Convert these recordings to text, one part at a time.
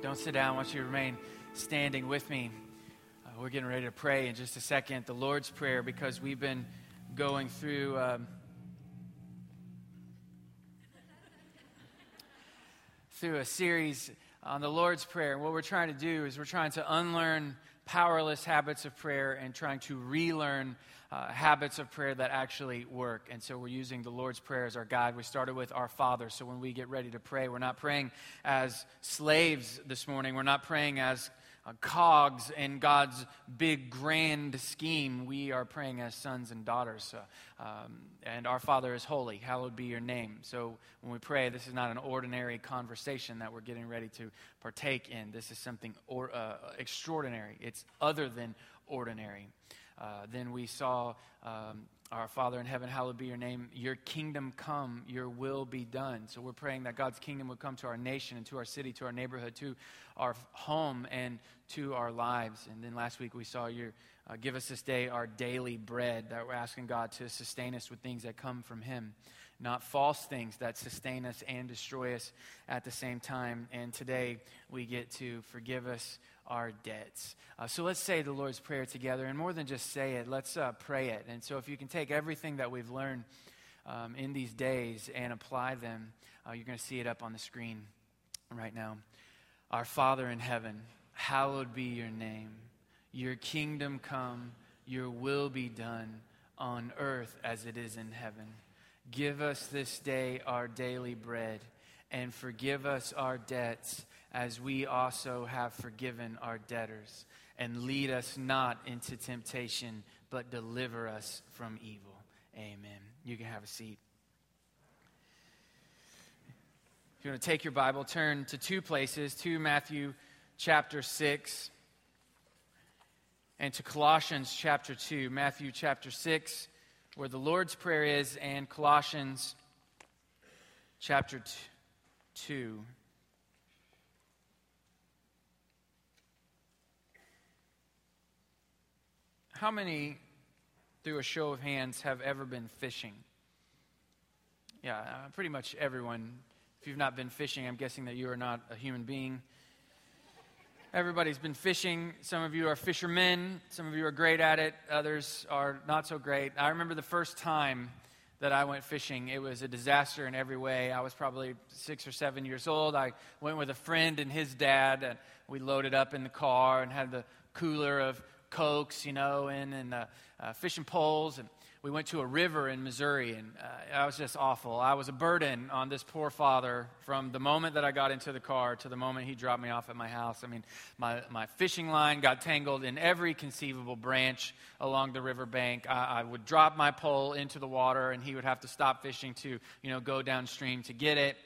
Don't sit down. I want you to remain standing with me. Uh, we're getting ready to pray in just a second, the Lord's Prayer, because we've been going through. Um, through a series on the Lord's Prayer. And what we're trying to do is we're trying to unlearn powerless habits of prayer and trying to relearn uh, habits of prayer that actually work. And so we're using the Lord's Prayer as our guide. We started with Our Father. So when we get ready to pray, we're not praying as slaves this morning. We're not praying as cogs in God's big grand scheme. We are praying as sons and daughters. Uh, um, and our Father is holy. Hallowed be your name. So when we pray, this is not an ordinary conversation that we're getting ready to partake in. This is something or, uh, extraordinary. It's other than ordinary. Uh, then we saw um, our Father in heaven, hallowed be your name. Your kingdom come, your will be done. So we're praying that God's kingdom would come to our nation and to our city, to our neighborhood, to our home, and to our lives. And then last week we saw your uh, give us this day our daily bread, that we're asking God to sustain us with things that come from Him, not false things that sustain us and destroy us at the same time. And today we get to forgive us our debts. Uh, so let's say the Lord's Prayer together. And more than just say it, let's uh, pray it. And so if you can take everything that we've learned um, in these days and apply them, uh, you're going to see it up on the screen right now. Our Father in heaven, hallowed be your name. Your kingdom come, your will be done on earth as it is in heaven. Give us this day our daily bread and forgive us our debts as we also have forgiven our debtors. And lead us not into temptation, but deliver us from evil. Amen. You can have a seat. If you want to take your Bible, turn to two places to Matthew chapter 6 and to Colossians chapter 2. Matthew chapter 6, where the Lord's Prayer is, and Colossians chapter 2. How many, through a show of hands, have ever been fishing? Yeah, uh, pretty much everyone. If you've not been fishing, I'm guessing that you are not a human being. Everybody's been fishing. Some of you are fishermen. Some of you are great at it. Others are not so great. I remember the first time that I went fishing. It was a disaster in every way. I was probably six or seven years old. I went with a friend and his dad, and we loaded up in the car and had the cooler of cokes, you know, and, and uh, uh, fishing poles. And we went to a river in Missouri, and uh, was just awful. I was a burden on this poor father from the moment that I got into the car to the moment he dropped me off at my house. I mean, my, my fishing line got tangled in every conceivable branch along the riverbank. I, I would drop my pole into the water, and he would have to stop fishing to, you know, go downstream to get it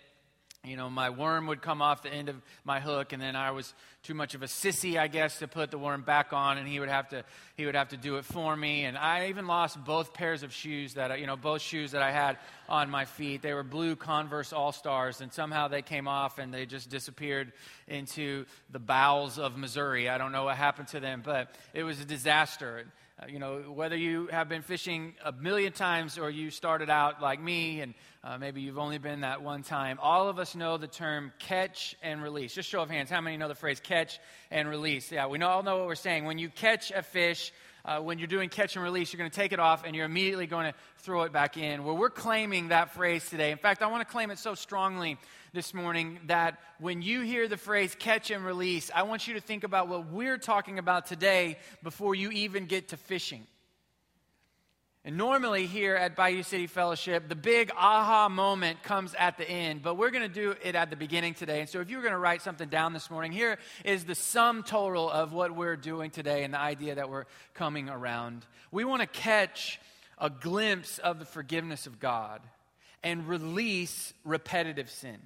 you know, my worm would come off the end of my hook, and then I was too much of a sissy, I guess, to put the worm back on, and he would have to he would have to do it for me. And I even lost both pairs of shoes that I, you know both shoes that I had on my feet. They were blue Converse All Stars, and somehow they came off and they just disappeared into the bowels of Missouri. I don't know what happened to them, but it was a disaster. Uh, you know, whether you have been fishing a million times or you started out like me and uh, maybe you've only been that one time, all of us know the term catch and release. Just show of hands, how many know the phrase catch and release? Yeah, we all know what we're saying. When you catch a fish, uh, when you're doing catch and release, you're going to take it off and you're immediately going to throw it back in. Well, we're claiming that phrase today. In fact, I want to claim it so strongly this morning that when you hear the phrase catch and release, I want you to think about what we're talking about today before you even get to fishing. And normally here at Bayou City Fellowship, the big aha moment comes at the end, but we're going to do it at the beginning today. And so if you're going to write something down this morning, here is the sum total of what we're doing today and the idea that we're coming around. We want to catch a glimpse of the forgiveness of God and release repetitive sin.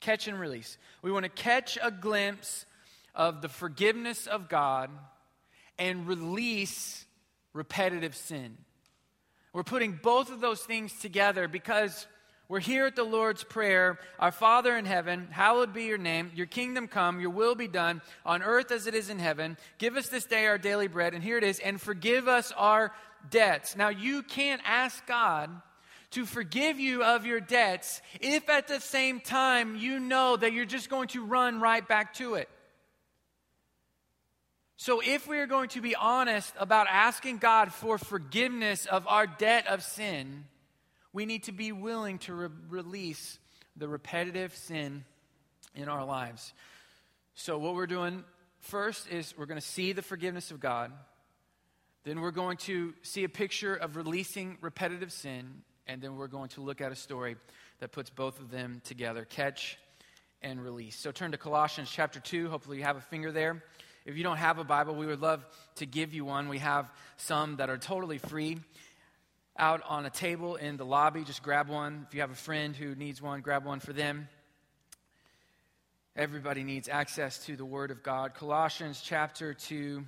Catch and release. We want to catch a glimpse of the forgiveness of God and release repetitive sin. We're putting both of those things together because we're here at the Lord's Prayer. Our Father in heaven, hallowed be your name. Your kingdom come, your will be done on earth as it is in heaven. Give us this day our daily bread. And here it is. And forgive us our debts. Now, you can't ask God to forgive you of your debts if at the same time you know that you're just going to run right back to it. So, if we are going to be honest about asking God for forgiveness of our debt of sin, we need to be willing to re- release the repetitive sin in our lives. So, what we're doing first is we're going to see the forgiveness of God. Then we're going to see a picture of releasing repetitive sin. And then we're going to look at a story that puts both of them together catch and release. So, turn to Colossians chapter 2. Hopefully, you have a finger there. If you don't have a Bible, we would love to give you one. We have some that are totally free out on a table in the lobby. Just grab one. If you have a friend who needs one, grab one for them. Everybody needs access to the Word of God. Colossians chapter 2,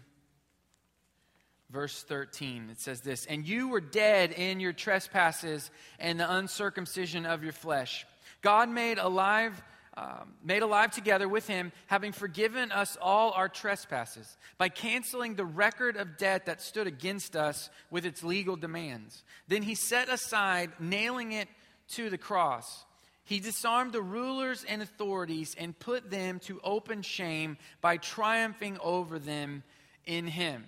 verse 13. It says this And you were dead in your trespasses and the uncircumcision of your flesh. God made alive um, made alive together with him, having forgiven us all our trespasses, by canceling the record of debt that stood against us with its legal demands. Then he set aside, nailing it to the cross. He disarmed the rulers and authorities and put them to open shame by triumphing over them in him.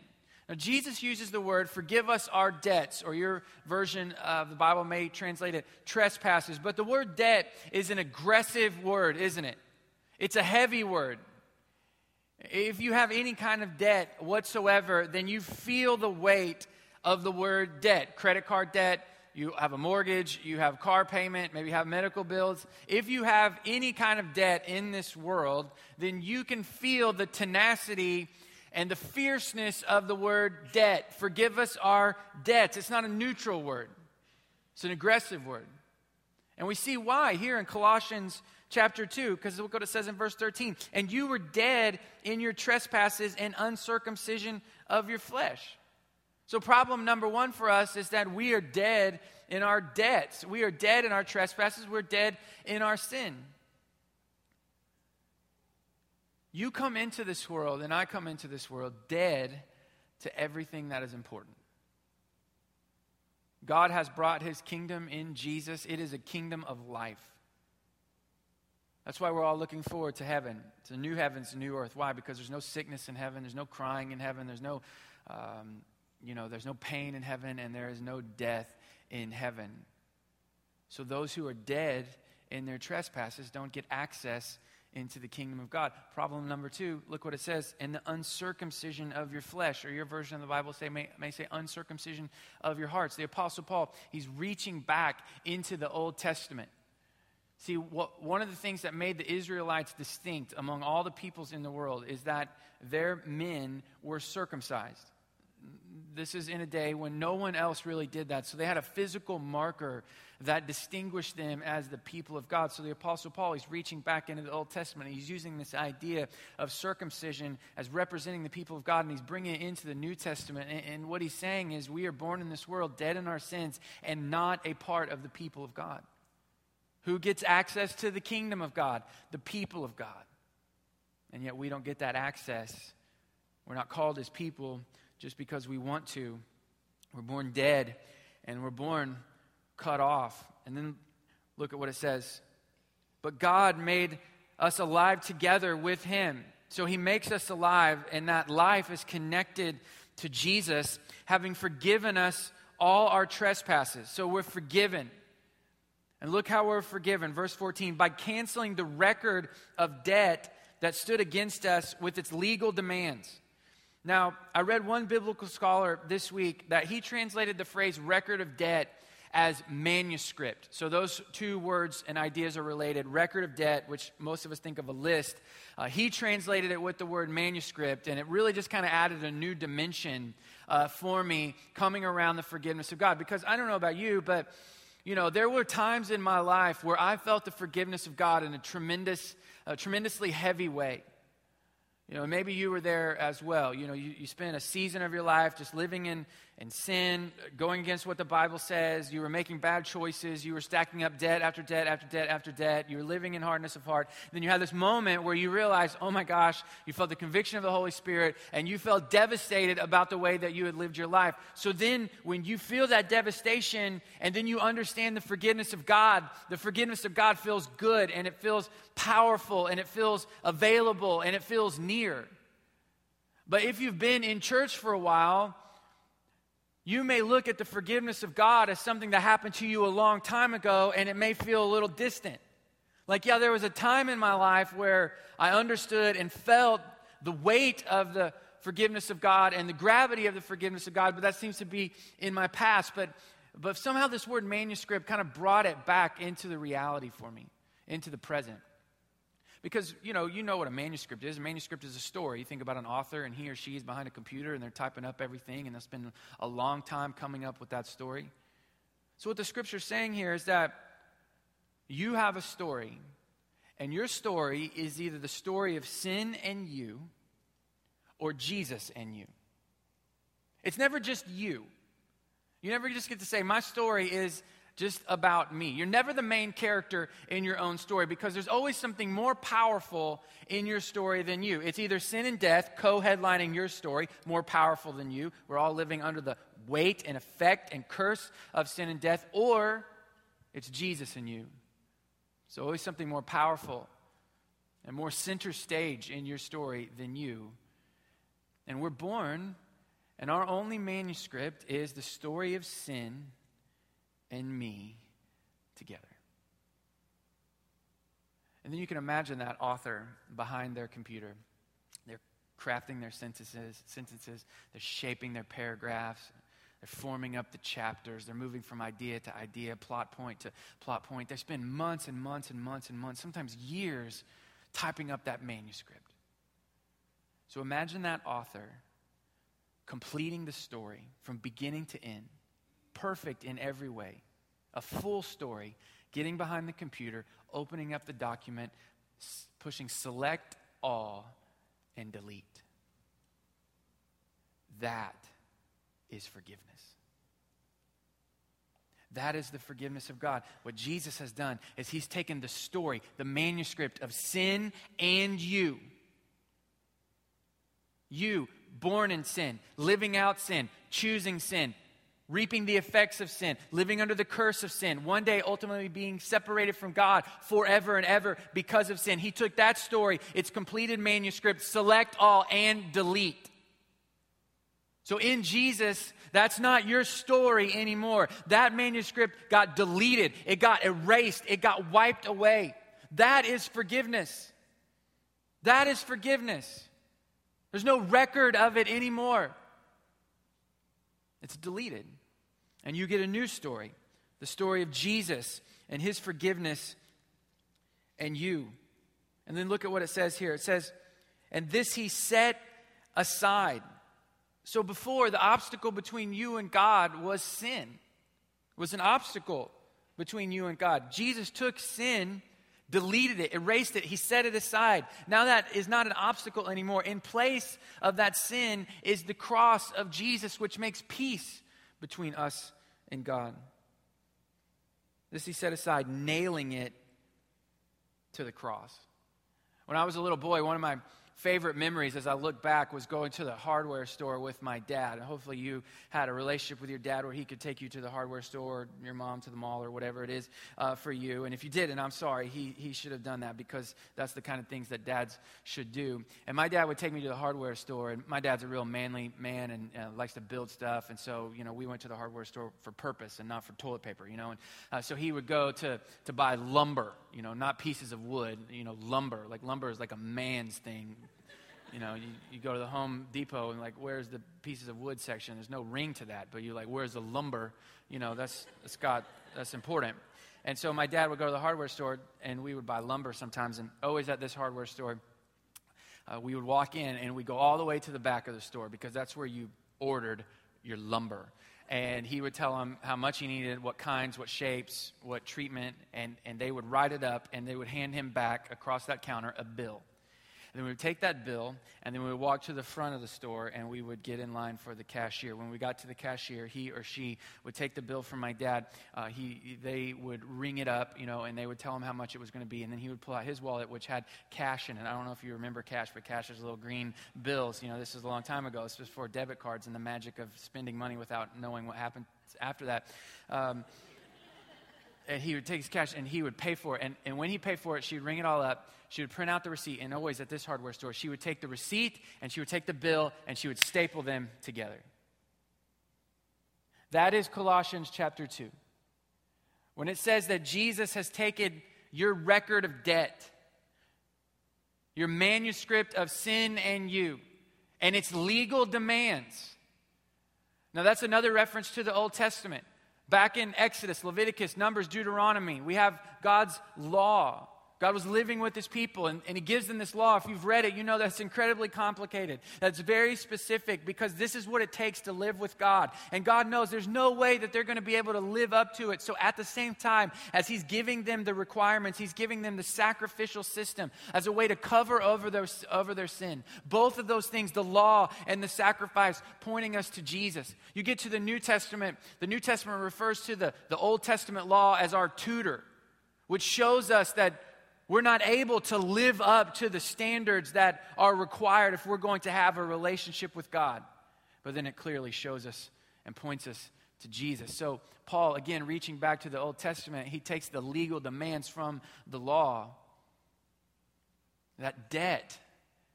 Now, Jesus uses the word forgive us our debts, or your version of the Bible may translate it trespasses. But the word debt is an aggressive word, isn't it? It's a heavy word. If you have any kind of debt whatsoever, then you feel the weight of the word debt. Credit card debt, you have a mortgage, you have car payment, maybe you have medical bills. If you have any kind of debt in this world, then you can feel the tenacity and the fierceness of the word debt. Forgive us our debts. It's not a neutral word, it's an aggressive word. And we see why here in Colossians chapter 2, because look what it says in verse 13. And you were dead in your trespasses and uncircumcision of your flesh. So, problem number one for us is that we are dead in our debts. We are dead in our trespasses. We're dead in our sin. You come into this world, and I come into this world dead to everything that is important. God has brought his kingdom in Jesus. It is a kingdom of life. That's why we're all looking forward to heaven, to new heavens, new earth. Why? Because there's no sickness in heaven, there's no crying in heaven, there's no, um, you know, there's no pain in heaven, and there is no death in heaven. So those who are dead in their trespasses don't get access into the kingdom of God. Problem number two, look what it says, in the uncircumcision of your flesh, or your version of the Bible say may, may say uncircumcision of your hearts. The Apostle Paul, he's reaching back into the Old Testament. See, what, one of the things that made the Israelites distinct among all the peoples in the world is that their men were circumcised this is in a day when no one else really did that. So they had a physical marker that distinguished them as the people of God. So the Apostle Paul, he's reaching back into the Old Testament. He's using this idea of circumcision as representing the people of God, and he's bringing it into the New Testament. And, and what he's saying is, we are born in this world dead in our sins and not a part of the people of God. Who gets access to the kingdom of God? The people of God. And yet we don't get that access. We're not called as people just because we want to. We're born dead and we're born cut off. And then look at what it says. But God made us alive together with Him. So He makes us alive, and that life is connected to Jesus, having forgiven us all our trespasses. So we're forgiven. And look how we're forgiven. Verse 14 by canceling the record of debt that stood against us with its legal demands. Now, I read one biblical scholar this week that he translated the phrase record of debt as manuscript. So those two words and ideas are related. Record of debt, which most of us think of a list, uh, he translated it with the word manuscript, and it really just kind of added a new dimension uh, for me coming around the forgiveness of God. Because I don't know about you, but you know, there were times in my life where I felt the forgiveness of God in a tremendous, uh, tremendously heavy way. You know, maybe you were there as well. You know, you, you spent a season of your life just living in, in sin, going against what the Bible says. You were making bad choices. You were stacking up debt after debt after debt after debt. You were living in hardness of heart. Then you had this moment where you realized, oh my gosh, you felt the conviction of the Holy Spirit and you felt devastated about the way that you had lived your life. So then, when you feel that devastation and then you understand the forgiveness of God, the forgiveness of God feels good and it feels powerful and it feels available and it feels near. But if you've been in church for a while, you may look at the forgiveness of God as something that happened to you a long time ago and it may feel a little distant. Like, yeah, there was a time in my life where I understood and felt the weight of the forgiveness of God and the gravity of the forgiveness of God, but that seems to be in my past. But, but somehow this word manuscript kind of brought it back into the reality for me, into the present. Because, you know, you know what a manuscript is. A manuscript is a story. You think about an author and he or she is behind a computer and they're typing up everything and they spend a long time coming up with that story. So what the scripture's saying here is that you have a story and your story is either the story of sin and you or Jesus and you. It's never just you. You never just get to say, My story is just about me. You're never the main character in your own story because there's always something more powerful in your story than you. It's either sin and death co headlining your story, more powerful than you. We're all living under the weight and effect and curse of sin and death, or it's Jesus in you. So, always something more powerful and more center stage in your story than you. And we're born, and our only manuscript is the story of sin and me together. And then you can imagine that author behind their computer. They're crafting their sentences, sentences, they're shaping their paragraphs, they're forming up the chapters, they're moving from idea to idea, plot point to plot point. They spend months and months and months and months, sometimes years, typing up that manuscript. So imagine that author completing the story from beginning to end perfect in every way, a full story, getting behind the computer, opening up the document, pushing select all and delete. That is forgiveness. That is the forgiveness of God. What Jesus has done is he's taken the story, the manuscript of sin and you. You, born in sin, living out sin, choosing sin, reaping the effects of sin, living under the curse of sin, one day ultimately being separated from God forever and ever because of sin. He took that story, its completed manuscript, select all, and delete. So in Jesus, that's not your story anymore. That manuscript got deleted, it got erased, it got wiped away. That is forgiveness. That is forgiveness. There's no record of it anymore. It's deleted. And you get a new story the story of Jesus and his forgiveness and you. And then look at what it says here. It says, And this he set aside. So before, the obstacle between you and God was sin, it was an obstacle between you and God. Jesus took sin, deleted it, erased it, he set it aside. Now that is not an obstacle anymore. In place of that sin is the cross of Jesus, which makes peace between us and God. This he set aside, nailing it to the cross. When I was a little boy, one of my favorite memories as I look back was going to the hardware store with my dad. And hopefully, you had a relationship with your dad where he could take you to the hardware store, your mom to the mall, or whatever it is uh, for you. And if you didn't, I'm sorry, he, he should have done that because that's the kind of things that dads should do. And my dad would take me to the hardware store, and my dad's a real manly man and uh, likes to build stuff. And so, you know, we went to the hardware store for purpose and not for toilet paper, you know. And uh, so he would go to, to buy lumber, you know, not pieces of wood, you know, lumber. Like lumber is like a man's thing you know, you, you go to the Home Depot and like, where's the pieces of wood section? There's no ring to that, but you're like, where's the lumber? You know, that's, that's got, that's important. And so my dad would go to the hardware store and we would buy lumber sometimes. And always at this hardware store, uh, we would walk in and we'd go all the way to the back of the store because that's where you ordered your lumber. And he would tell them how much he needed, what kinds, what shapes, what treatment, and, and they would write it up and they would hand him back across that counter a bill. Then we would take that bill, and then we would walk to the front of the store, and we would get in line for the cashier. When we got to the cashier, he or she would take the bill from my dad. Uh, he, they would ring it up, you know, and they would tell him how much it was going to be. And then he would pull out his wallet, which had cash in it. I don't know if you remember cash, but cash is little green bills. You know, this is a long time ago. It's was before debit cards and the magic of spending money without knowing what happened after that. Um, and he would take his cash and he would pay for it. And, and when he paid for it, she would ring it all up. She would print out the receipt. And always at this hardware store, she would take the receipt and she would take the bill and she would staple them together. That is Colossians chapter 2. When it says that Jesus has taken your record of debt, your manuscript of sin and you, and its legal demands. Now, that's another reference to the Old Testament. Back in Exodus, Leviticus, Numbers, Deuteronomy, we have God's law. God was living with his people, and, and, he gives them this law. If you've read it, you know that's incredibly complicated. That's very specific because this is what it takes to live with God. And God knows there's no way that they're going to be able to live up to it. So at the same time, as he's giving them the requirements, he's giving them the sacrificial system as a way to cover over their, over their sin. Both of those things, the law and the sacrifice, pointing us to Jesus. You get to the New Testament, the New Testament refers to the, the Old Testament law as our tutor, which shows us that we're not able to live up to the standards that are required if we're going to have a relationship with God. But then it clearly shows us and points us to Jesus. So, Paul, again, reaching back to the Old Testament, he takes the legal demands from the law, that debt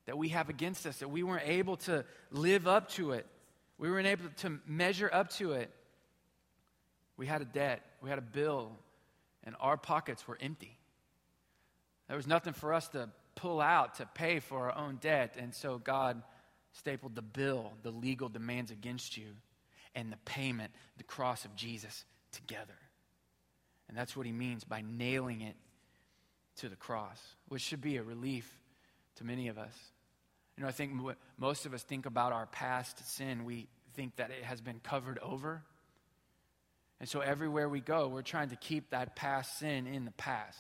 that we have against us, that we weren't able to live up to it, we weren't able to measure up to it. We had a debt, we had a bill, and our pockets were empty. There was nothing for us to pull out to pay for our own debt. And so God stapled the bill, the legal demands against you, and the payment, the cross of Jesus together. And that's what he means by nailing it to the cross, which should be a relief to many of us. You know, I think most of us think about our past sin, we think that it has been covered over. And so everywhere we go, we're trying to keep that past sin in the past.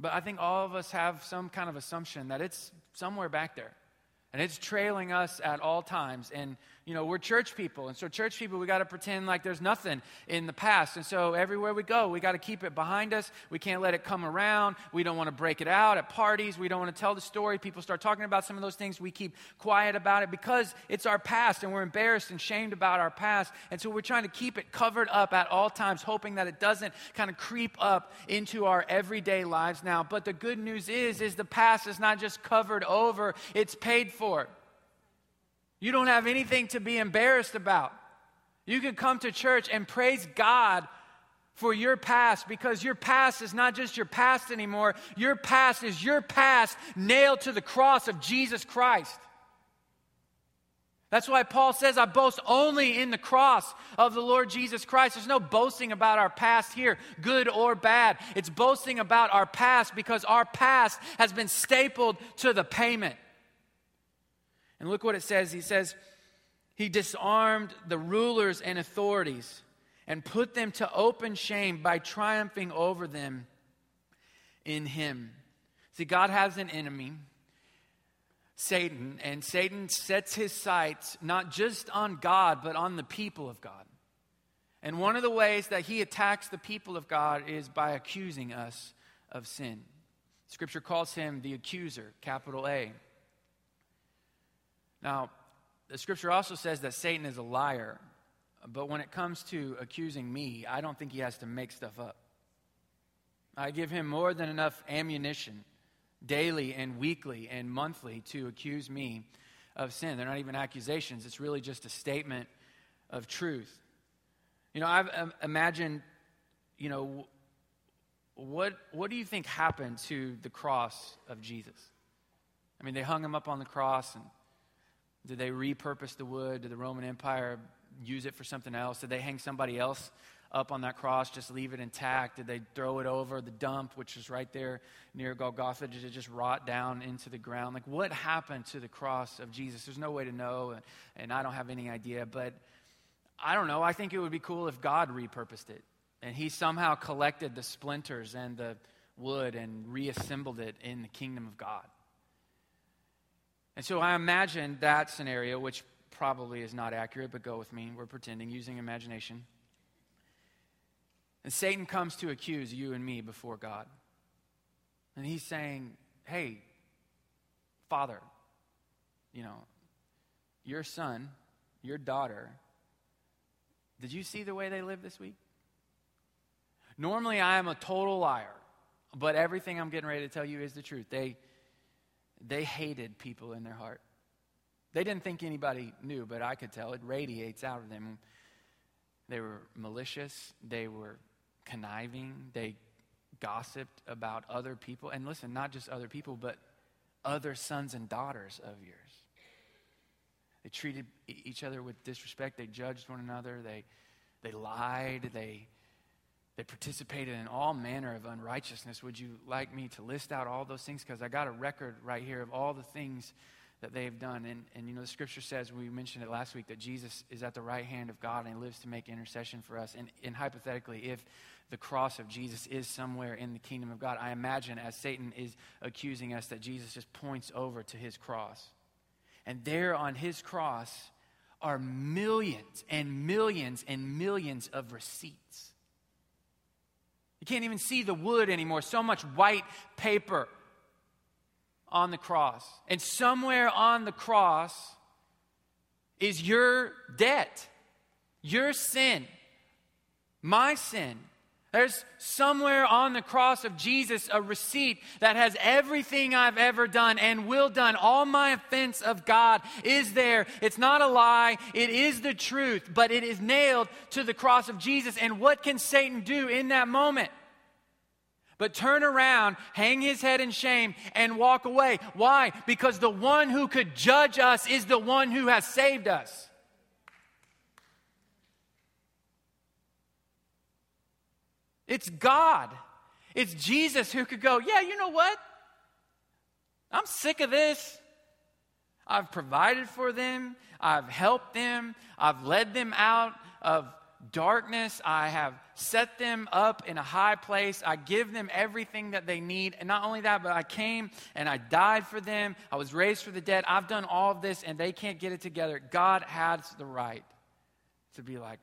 But I think all of us have some kind of assumption that it's somewhere back there. And it's trailing us at all times. And, you know, we're church people. And so, church people, we got to pretend like there's nothing in the past. And so, everywhere we go, we got to keep it behind us. We can't let it come around. We don't want to break it out at parties. We don't want to tell the story. People start talking about some of those things. We keep quiet about it because it's our past and we're embarrassed and shamed about our past. And so, we're trying to keep it covered up at all times, hoping that it doesn't kind of creep up into our everyday lives now. But the good news is, is the past is not just covered over, it's paid for. You don't have anything to be embarrassed about. You can come to church and praise God for your past because your past is not just your past anymore. Your past is your past nailed to the cross of Jesus Christ. That's why Paul says, I boast only in the cross of the Lord Jesus Christ. There's no boasting about our past here, good or bad. It's boasting about our past because our past has been stapled to the payment. And look what it says. He says, He disarmed the rulers and authorities and put them to open shame by triumphing over them in Him. See, God has an enemy. Satan, and Satan sets his sights not just on God, but on the people of God. And one of the ways that he attacks the people of God is by accusing us of sin. Scripture calls him the accuser, capital A. Now, the scripture also says that Satan is a liar, but when it comes to accusing me, I don't think he has to make stuff up. I give him more than enough ammunition daily and weekly and monthly to accuse me of sin. They're not even accusations, it's really just a statement of truth. You know, I've um, imagined, you know, what, what do you think happened to the cross of Jesus? I mean, they hung him up on the cross and did they repurpose the wood? Did the Roman Empire use it for something else? Did they hang somebody else up on that cross, just leave it intact? Did they throw it over the dump, which is right there near Golgotha? Did it just rot down into the ground? Like, what happened to the cross of Jesus? There's no way to know, and, and I don't have any idea, but I don't know. I think it would be cool if God repurposed it and He somehow collected the splinters and the wood and reassembled it in the kingdom of God. And so I imagine that scenario, which probably is not accurate, but go with me. We're pretending, using imagination. And Satan comes to accuse you and me before God. And he's saying, Hey, Father, you know, your son, your daughter, did you see the way they live this week? Normally, I am a total liar, but everything I'm getting ready to tell you is the truth. They, they hated people in their heart. They didn't think anybody knew, but I could tell. It radiates out of them. They were malicious. They were conniving. They gossiped about other people. And listen, not just other people, but other sons and daughters of yours. They treated each other with disrespect. They judged one another. They, they lied. They they participated in all manner of unrighteousness. Would you like me to list out all those things? Because I got a record right here of all the things that they've done. And, and you know, the scripture says, we mentioned it last week, that Jesus is at the right hand of God and he lives to make intercession for us. And, and hypothetically, if the cross of Jesus is somewhere in the kingdom of God, I imagine as Satan is accusing us that Jesus just points over to his cross. And there on his cross are millions and millions and millions of receipts you can't even see the wood anymore. So much white paper on the cross. And somewhere on the cross is your debt, your sin, my sin. There's somewhere on the cross of Jesus a receipt that has everything I've ever done and will done. All my offense of God is there. It's not a lie, it is the truth, but it is nailed to the cross of Jesus. And what can Satan do in that moment? But turn around, hang his head in shame, and walk away. Why? Because the one who could judge us is the one who has saved us. It's God. It's Jesus who could go, Yeah, you know what? I'm sick of this. I've provided for them, I've helped them, I've led them out of darkness. I have set them up in a high place. I give them everything that they need. And not only that, but I came and I died for them. I was raised for the dead. I've done all of this and they can't get it together. God has the right to be like,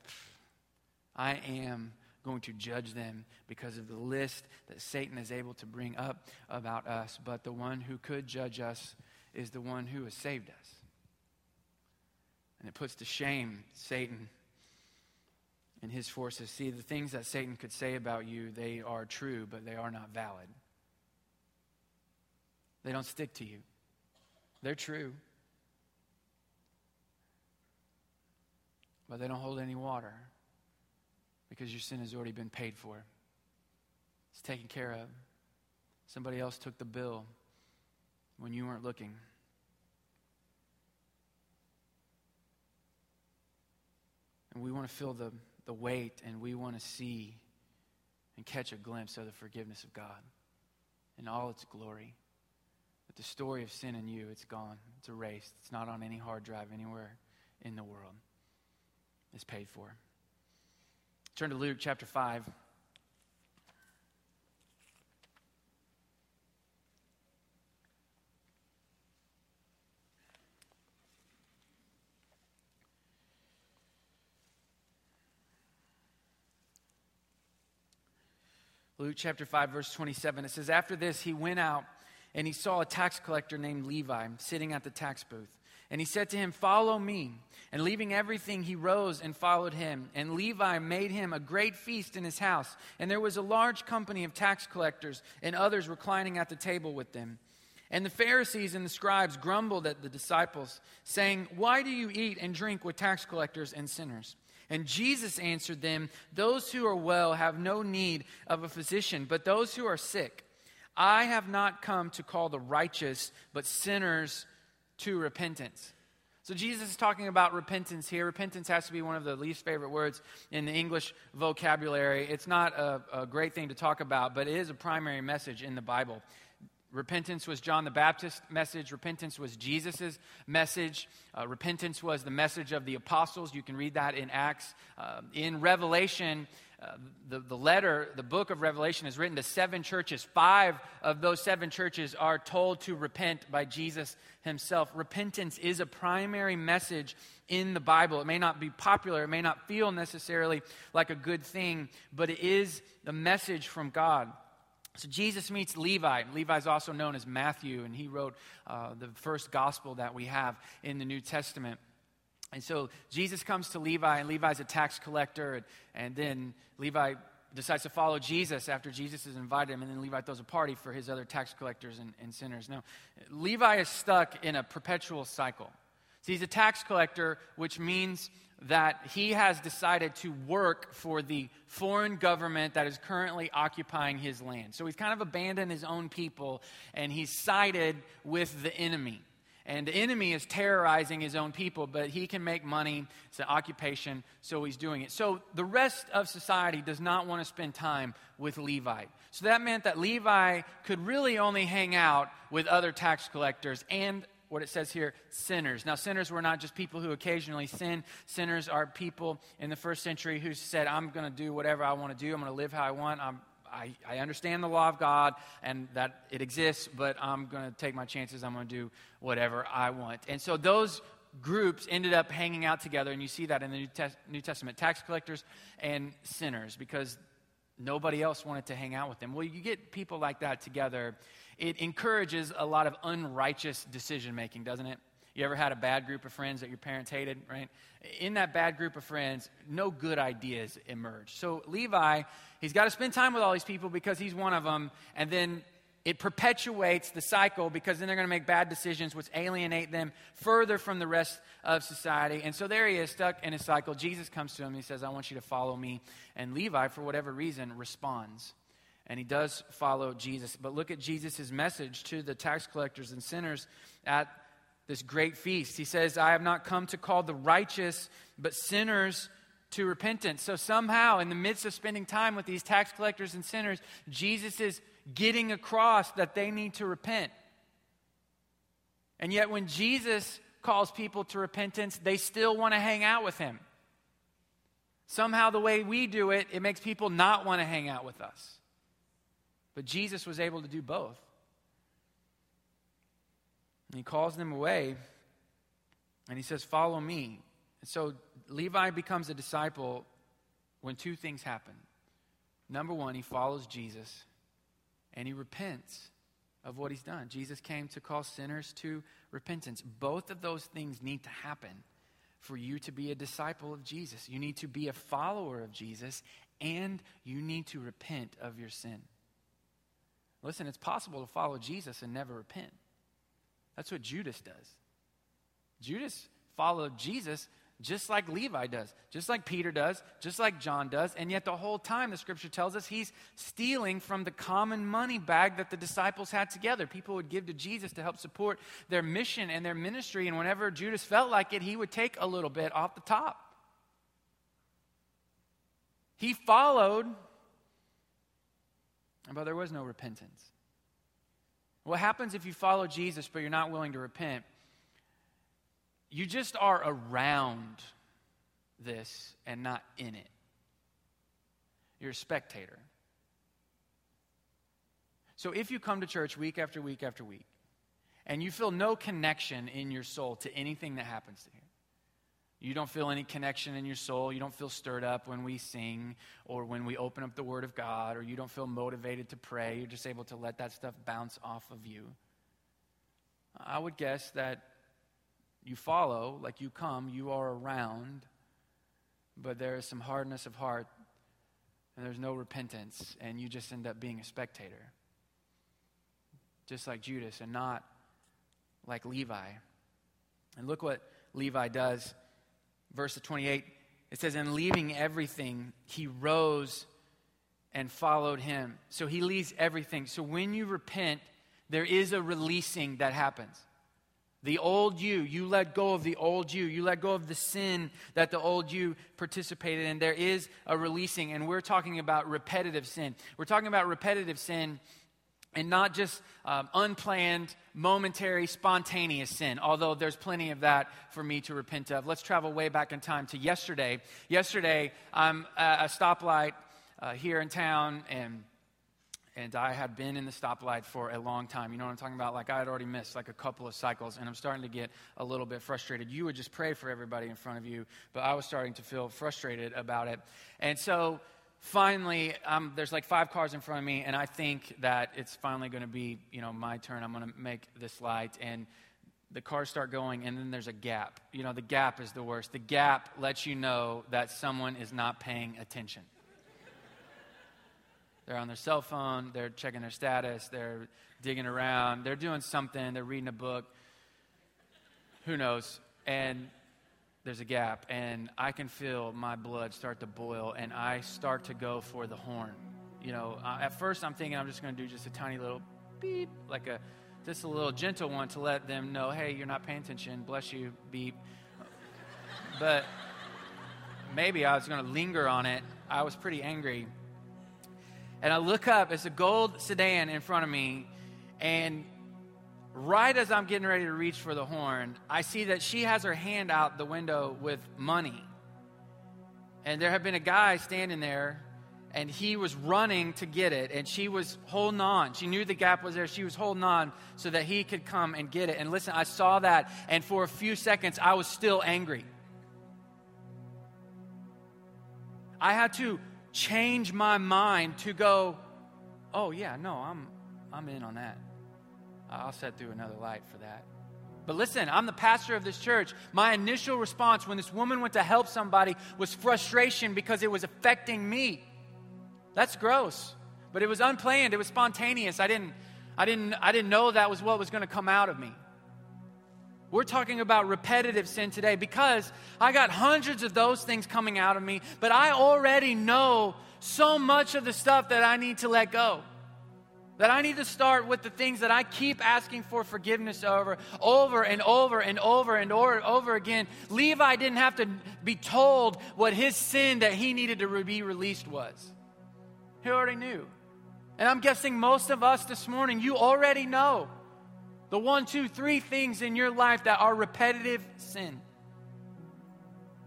I am going to judge them because of the list that Satan is able to bring up about us. But the one who could judge us is the one who has saved us. And it puts to shame Satan and his forces. See, the things that Satan could say about you, they are true, but they are not valid. They don't stick to you. They're true. But they don't hold any water because your sin has already been paid for. It's taken care of. Somebody else took the bill when you weren't looking. And we want to feel the, the weight and we want to see and catch a glimpse of the forgiveness of God in all its glory. But the story of sin in you, it's gone. It's erased. It's not on any hard drive anywhere in the world. It's paid for. Turn to Luke chapter 5. Luke chapter 5, verse 27. It says, After this, he went out and he saw a tax collector named Levi sitting at the tax booth. And he said to him, Follow me. And leaving everything, he rose and followed him. And Levi made him a great feast in his house. And there was a large company of tax collectors and others reclining at the table with them. And the Pharisees and the scribes grumbled at the disciples, saying, Why do you eat and drink with tax collectors and sinners? And Jesus answered them, Those who are well have no need of a physician, but those who are sick. I have not come to call the righteous, but sinners to repentance. So Jesus is talking about repentance here. Repentance has to be one of the least favorite words in the English vocabulary. It's not a, a great thing to talk about, but it is a primary message in the Bible. Repentance was John the Baptist's message. Repentance was Jesus' message. Uh, repentance was the message of the apostles. You can read that in Acts. Uh, in Revelation, uh, the, the letter, the book of Revelation is written to seven churches. Five of those seven churches are told to repent by Jesus himself. Repentance is a primary message in the Bible. It may not be popular, it may not feel necessarily like a good thing, but it is the message from God. So Jesus meets Levi. Levi is also known as Matthew, and he wrote uh, the first gospel that we have in the New Testament. And so Jesus comes to Levi, and Levi's a tax collector, and, and then Levi decides to follow Jesus after Jesus has invited him, and then Levi throws a party for his other tax collectors and, and sinners. Now, Levi is stuck in a perpetual cycle. So he's a tax collector, which means that he has decided to work for the foreign government that is currently occupying his land. So he's kind of abandoned his own people and he's sided with the enemy. And the enemy is terrorizing his own people, but he can make money. It's an occupation, so he's doing it. So the rest of society does not want to spend time with Levi. So that meant that Levi could really only hang out with other tax collectors and what it says here sinners. Now, sinners were not just people who occasionally sin. Sinners are people in the first century who said, I'm going to do whatever I want to do. I'm going to live how I want. I'm, I, I understand the law of God and that it exists, but I'm going to take my chances. I'm going to do whatever I want. And so those groups ended up hanging out together, and you see that in the New, New Testament tax collectors and sinners because nobody else wanted to hang out with them. Well, you get people like that together it encourages a lot of unrighteous decision making, doesn't it? You ever had a bad group of friends that your parents hated, right? In that bad group of friends, no good ideas emerge. So Levi, he's got to spend time with all these people because he's one of them, and then it perpetuates the cycle because then they're going to make bad decisions which alienate them further from the rest of society. And so there he is, stuck in a cycle. Jesus comes to him and he says, I want you to follow me. And Levi, for whatever reason, responds and he does follow Jesus. But look at Jesus' message to the tax collectors and sinners at this great feast. He says, I have not come to call the righteous, but sinners to repentance. So somehow, in the midst of spending time with these tax collectors and sinners, Jesus is getting across that they need to repent. And yet, when Jesus calls people to repentance, they still want to hang out with him. Somehow, the way we do it, it makes people not want to hang out with us. But Jesus was able to do both. And he calls them away and he says, Follow me. And so Levi becomes a disciple when two things happen. Number one, he follows Jesus and he repents of what he's done. Jesus came to call sinners to repentance. Both of those things need to happen for you to be a disciple of Jesus. You need to be a follower of Jesus and you need to repent of your sin. Listen, it's possible to follow Jesus and never repent. That's what Judas does. Judas followed Jesus just like Levi does, just like Peter does, just like John does, and yet the whole time the scripture tells us he's stealing from the common money bag that the disciples had together. People would give to Jesus to help support their mission and their ministry, and whenever Judas felt like it, he would take a little bit off the top. He followed but there was no repentance. What happens if you follow Jesus but you're not willing to repent? You just are around this and not in it. You're a spectator. So if you come to church week after week after week and you feel no connection in your soul to anything that happens to here, you don't feel any connection in your soul. You don't feel stirred up when we sing or when we open up the Word of God, or you don't feel motivated to pray. You're just able to let that stuff bounce off of you. I would guess that you follow, like you come, you are around, but there is some hardness of heart and there's no repentance, and you just end up being a spectator. Just like Judas, and not like Levi. And look what Levi does verse 28, it says, And leaving everything, he rose and followed him. So he leaves everything. So when you repent, there is a releasing that happens. The old you, you let go of the old you. You let go of the sin that the old you participated in. There is a releasing, and we're talking about repetitive sin. We're talking about repetitive sin and not just um, unplanned, momentary, spontaneous sin, although there's plenty of that for me to repent of. Let's travel way back in time to yesterday. Yesterday, I'm at a stoplight uh, here in town, and and I had been in the stoplight for a long time. You know what I'm talking about? Like I had already missed like a couple of cycles, and I'm starting to get a little bit frustrated. You would just pray for everybody in front of you, but I was starting to feel frustrated about it. And so finally, um, there's like five cars in front of me, and I think that it's finally going to be, you know, my turn. I'm going to make this light, and the cars start going, and then there's a gap. You know, the gap is the worst. The gap lets you know that someone is not paying attention. They're on their cell phone, they're checking their status, they're digging around, they're doing something, they're reading a book. Who knows? And there's a gap, and I can feel my blood start to boil, and I start to go for the horn. You know, uh, at first I'm thinking I'm just going to do just a tiny little beep, like a just a little gentle one to let them know, hey, you're not paying attention. Bless you, beep. But maybe I was going to linger on it. I was pretty angry and I look up, it's a gold sedan in front of me, and right as I'm getting ready to reach for the horn, I see that she has her hand out the window with money. And there had been a guy standing there, and he was running to get it, and she was holding on. She knew the gap was there. She was holding on so that he could come and get it. And listen, I saw that, and for a few seconds, I was still angry. I had to change my mind to go, oh, yeah, no, I'm, I'm in on that. I'll set through another light for that. But listen, I'm the pastor of this church. My initial response when this woman went to help somebody was frustration because it was affecting me. That's gross. But it was unplanned, it was spontaneous. I didn't, I didn't, I didn't know that was what was going to come out of me. We're talking about repetitive sin today because I got hundreds of those things coming out of me, but I already know so much of the stuff that I need to let go. That I need to start with the things that I keep asking for forgiveness over, over and over and over and over, over again. Levi didn't have to be told what his sin that he needed to be released was. He already knew. And I'm guessing most of us this morning, you already know. The one, two, three things in your life that are repetitive sin.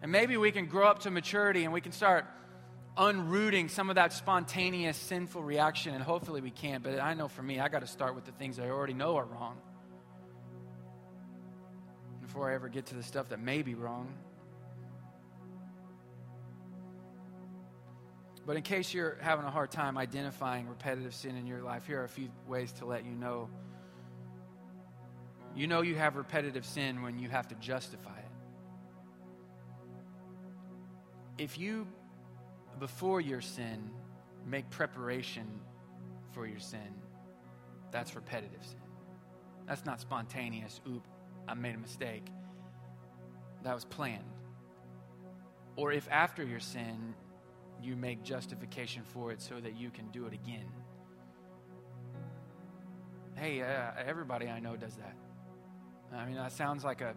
And maybe we can grow up to maturity and we can start unrooting some of that spontaneous sinful reaction, and hopefully we can. But I know for me, I got to start with the things I already know are wrong before I ever get to the stuff that may be wrong. But in case you're having a hard time identifying repetitive sin in your life, here are a few ways to let you know you know you have repetitive sin when you have to justify it. If you, before your sin, make preparation for your sin, that's repetitive sin. That's not spontaneous, oop, I made a mistake. That was planned. Or if after your sin, you make justification for it so that you can do it again. Hey, uh, everybody I know does that. I mean, that sounds like a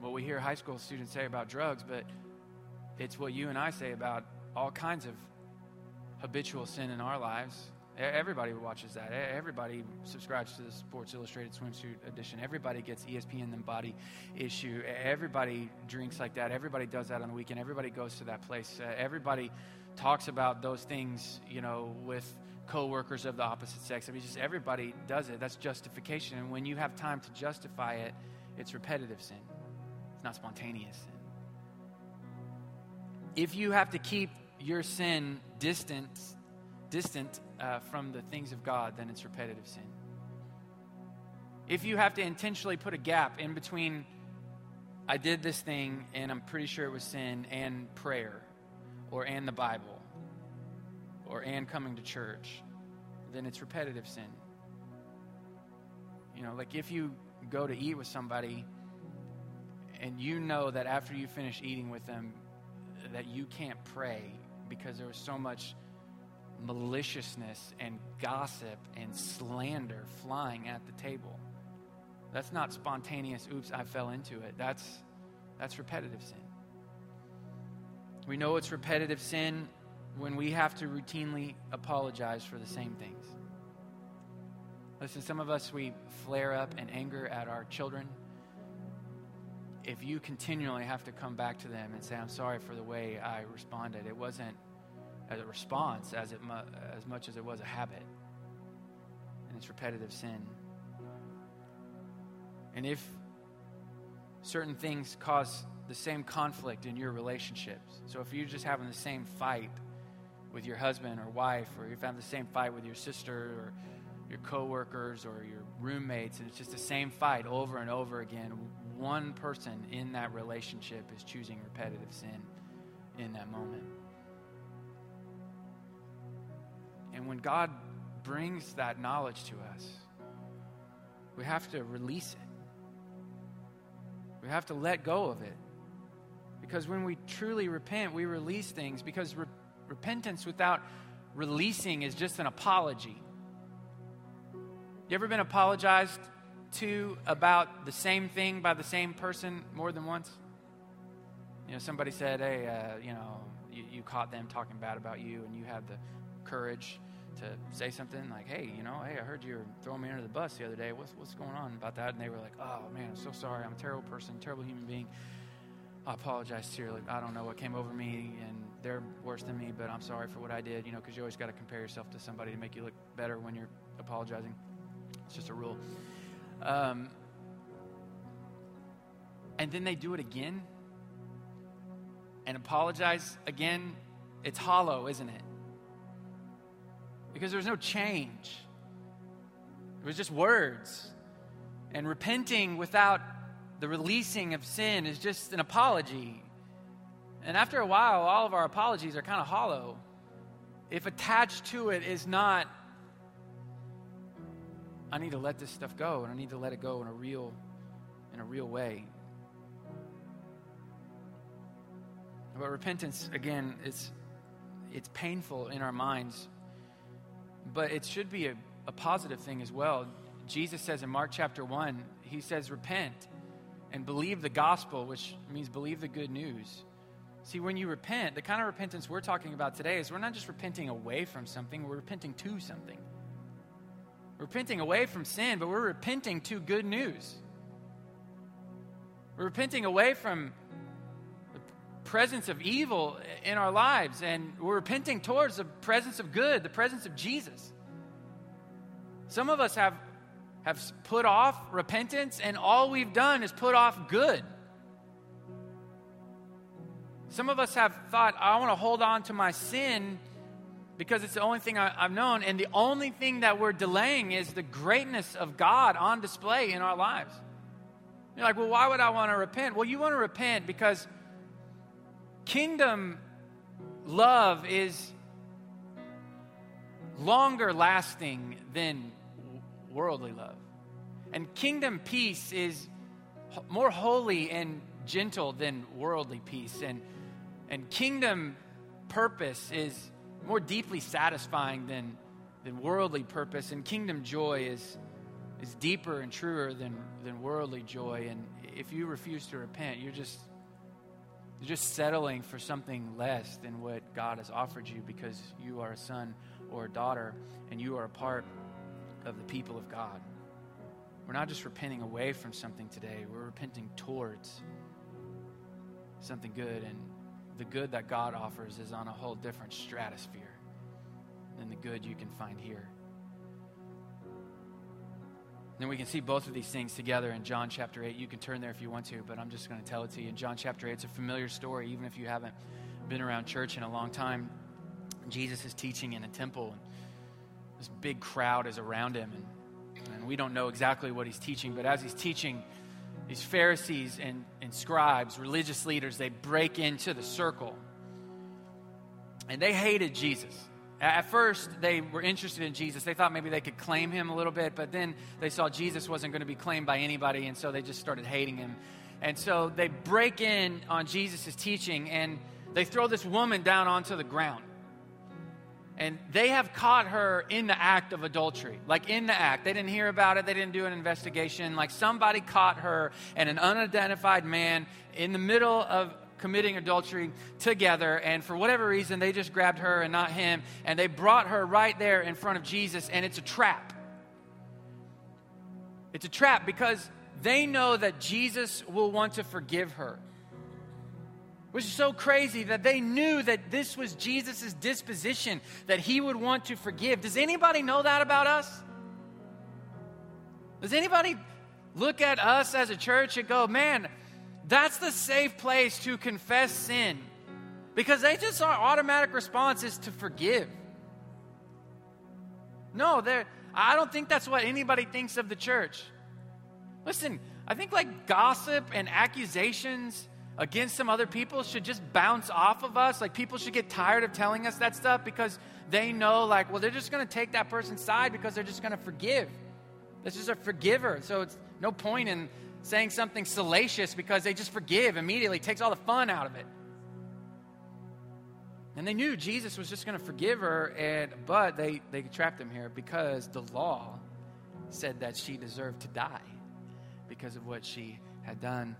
what we hear high school students say about drugs, but it's what you and I say about all kinds of habitual sin in our lives. Everybody watches that. Everybody subscribes to the Sports Illustrated swimsuit edition. Everybody gets ESPN the body issue. Everybody drinks like that. Everybody does that on the weekend. Everybody goes to that place. Everybody talks about those things, you know, with co-workers of the opposite sex. I mean, just everybody does it. That's justification. And when you have time to justify it, it's repetitive sin. It's not spontaneous sin. If you have to keep your sin distant, distant uh, from the things of God, then it's repetitive sin. If you have to intentionally put a gap in between, I did this thing and I'm pretty sure it was sin, and prayer, or and the Bible, or and coming to church, then it's repetitive sin. You know, like if you go to eat with somebody and you know that after you finish eating with them that you can't pray because there was so much maliciousness and gossip and slander flying at the table. That's not spontaneous, oops, I fell into it. That's that's repetitive sin. We know it's repetitive sin when we have to routinely apologize for the same things. Listen, some of us, we flare up in anger at our children. If you continually have to come back to them and say, I'm sorry for the way I responded, it wasn't a response as, it mu- as much as it was a habit. And it's repetitive sin. And if certain things cause the same conflict in your relationships, so if you're just having the same fight with your husband or wife, or you've had the same fight with your sister or your coworkers or your roommates, and it's just the same fight over and over again, one person in that relationship is choosing repetitive sin in that moment. And when God brings that knowledge to us, we have to release it. We have to let go of it. Because when we truly repent, we release things. Because re- repentance without releasing is just an apology. You ever been apologized to about the same thing by the same person more than once? You know, somebody said, hey, uh, you know, you, you caught them talking bad about you, and you had the courage to say something like, hey, you know, hey, I heard you were throwing me under the bus the other day. What's, what's going on about that? And they were like, oh, man, I'm so sorry. I'm a terrible person, terrible human being. I apologize sincerely. I don't know what came over me, and they're worse than me, but I'm sorry for what I did, you know, because you always got to compare yourself to somebody to make you look better when you're apologizing. It's just a rule. Um, and then they do it again and apologize again. It's hollow, isn't it? because there was no change. It was just words. And repenting without the releasing of sin is just an apology. And after a while, all of our apologies are kind of hollow. If attached to it is not, I need to let this stuff go, and I need to let it go in a real, in a real way. But repentance, again, it's it's painful in our minds but it should be a, a positive thing as well. Jesus says in Mark chapter 1, he says, Repent and believe the gospel, which means believe the good news. See, when you repent, the kind of repentance we're talking about today is we're not just repenting away from something, we're repenting to something. We're repenting away from sin, but we're repenting to good news. We're repenting away from the presence of evil in our lives, and we're repenting towards the presence of good, the presence of Jesus. Some of us have, have put off repentance, and all we've done is put off good. Some of us have thought, I want to hold on to my sin because it's the only thing I, have known, and the only thing that we're delaying is the greatness of God on display in our lives. You're like, well, why would I want to repent? Well, you want to repent because Kingdom love is longer lasting than worldly love. And kingdom peace is more holy and gentle than worldly peace. And, and kingdom purpose is more deeply satisfying than, than worldly purpose. And kingdom joy is, is deeper and truer than, than worldly joy. And if you refuse to repent, you're just you're just settling for something less than what God has offered you because you are a son or a daughter and you are a part of the people of God. We're not just repenting away from something today, we're repenting towards something good. And the good that God offers is on a whole different stratosphere than the good you can find here. Then we can see both of these things together in John chapter 8. You can turn there if you want to, but I'm just going to tell it to you. In John chapter 8, it's a familiar story, even if you haven't been around church in a long time. Jesus is teaching in a temple, and this big crowd is around him, and, and we don't know exactly what he's teaching, but as he's teaching, these Pharisees and, and scribes, religious leaders, they break into the circle. And they hated Jesus. At first, they were interested in Jesus. They thought maybe they could claim him a little bit, but then they saw Jesus wasn't going to be claimed by anybody, and so they just started hating him. And so they break in on Jesus' teaching and they throw this woman down onto the ground. And they have caught her in the act of adultery, like in the act. They didn't hear about it, they didn't do an investigation. Like somebody caught her and an unidentified man in the middle of committing adultery together. And for whatever reason, they just grabbed her and not him. And they brought her right there in front of Jesus, and it's a trap. It's a trap because they know that Jesus will want to forgive her. Which is so crazy that they knew that this was Jesus' disposition, that he would want to forgive. Does anybody know that about us? Does anybody look at us as a church and go, man, that's the safe place to confess sin? Because they just our automatic response is to forgive. No, I don't think that's what anybody thinks of the church. Listen, I think like gossip and accusations against some other people should just bounce off of us. Like people should get tired of telling us that stuff because they know, like, well, they're just going to take that person's side because they're just going to forgive. This is a forgiver. So it's no point in saying something salacious because they just forgive immediately, takes all the fun out of it. And they knew Jesus was just going to forgive her, and, but they, they trapped him here because the law said that she deserved to die because of what she had done.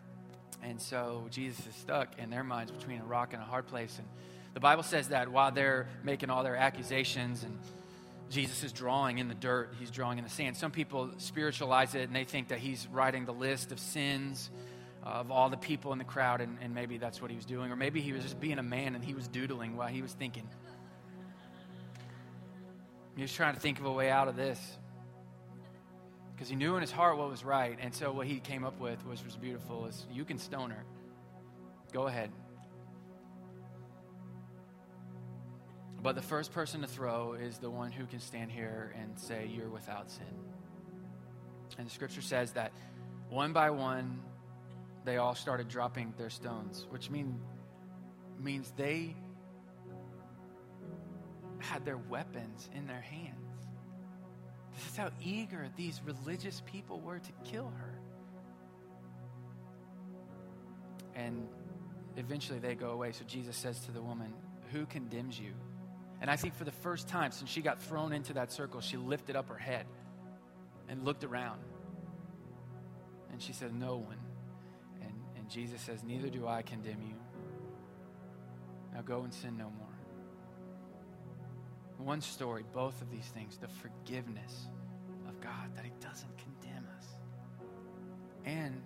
And so Jesus is stuck in their minds between a rock and a hard place. And the Bible says that while they're making all their accusations and Jesus is drawing in the dirt, he's drawing in the sand. Some people spiritualize it and they think that he's writing the list of sins of all the people in the crowd, and, and maybe that's what he was doing. Or maybe he was just being a man and he was doodling while he was thinking. He was trying to think of a way out of this because he knew in his heart what was right. And so what he came up with was, was beautiful is you can stone her. Go ahead. But the first person to throw is the one who can stand here and say, You're without sin. And the scripture says that one by one, they all started dropping their stones, which mean, means they had their weapons in their hands. This is how eager these religious people were to kill her. And eventually they go away. So Jesus says to the woman, Who condemns you? And I think for the first time since she got thrown into that circle, she lifted up her head and looked around. And she said, No one. And, and Jesus says, Neither do I condemn you. Now go and sin no more. One story, both of these things the forgiveness of God, that He doesn't condemn us, and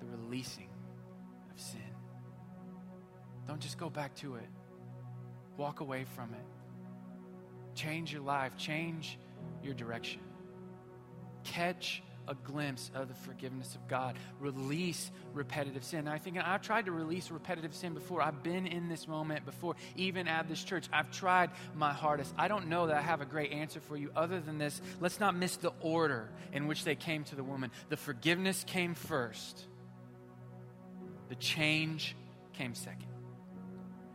the releasing of sin. Don't just go back to it, walk away from it. Change your life, change your direction. Catch a glimpse of the forgiveness of God. Release repetitive sin. I think I've tried to release repetitive sin before. I've been in this moment before, even at this church. I've tried my hardest. I don't know that I have a great answer for you other than this. Let's not miss the order in which they came to the woman. The forgiveness came first, the change came second.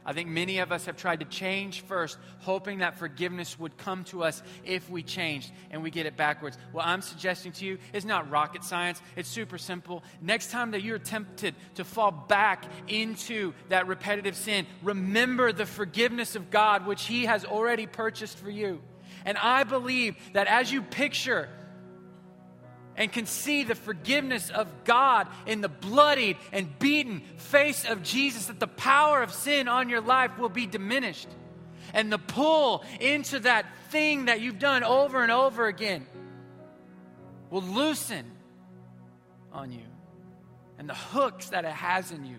I think many of us have tried to change first, hoping that forgiveness would come to us if we changed, and we get it backwards. What I'm suggesting to you is not rocket science, it's super simple. Next time that you're tempted to fall back into that repetitive sin, remember the forgiveness of God, which He has already purchased for you. And I believe that as you picture and can see the forgiveness of God in the bloodied and beaten face of Jesus, that the power of sin on your life will be diminished. And the pull into that thing that you've done over and over again will loosen on you. And the hooks that it has in you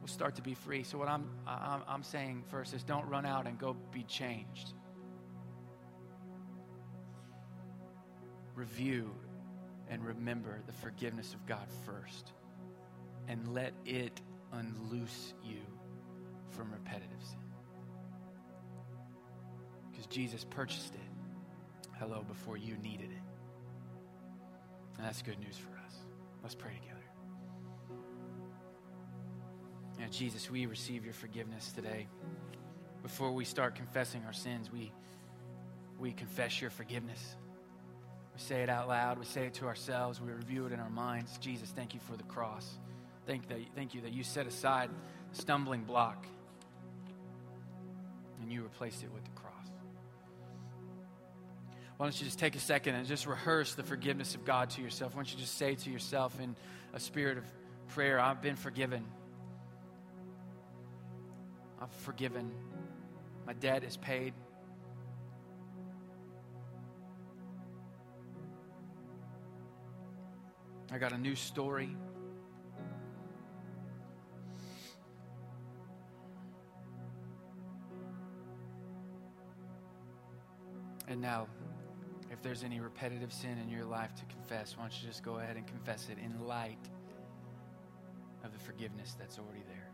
will start to be free. So, what I'm, I'm, saying first is don't run out and go be changed. Review and remember the forgiveness of God first. And let it unloose you from repetitive sin. Because Jesus purchased it, hello, before you needed it. And that's good news for us. Let's pray together. Yeah, Jesus, we receive your forgiveness today. Before we start confessing our sins, we, we confess your forgiveness. We say it out loud. We say it to ourselves. We review it in our minds. Jesus, thank you for the cross. Thank, that, thank you that you set aside the stumbling block and you replaced it with the cross. Why don't you just take a second and just rehearse the forgiveness of God to yourself? Why don't you just say to yourself in a spirit of prayer, I've been forgiven. I've forgiven. My debt is paid. I got a new story. And now, if there's any repetitive sin in your life to confess, why don't you just go ahead and confess it in light of the forgiveness that's already there?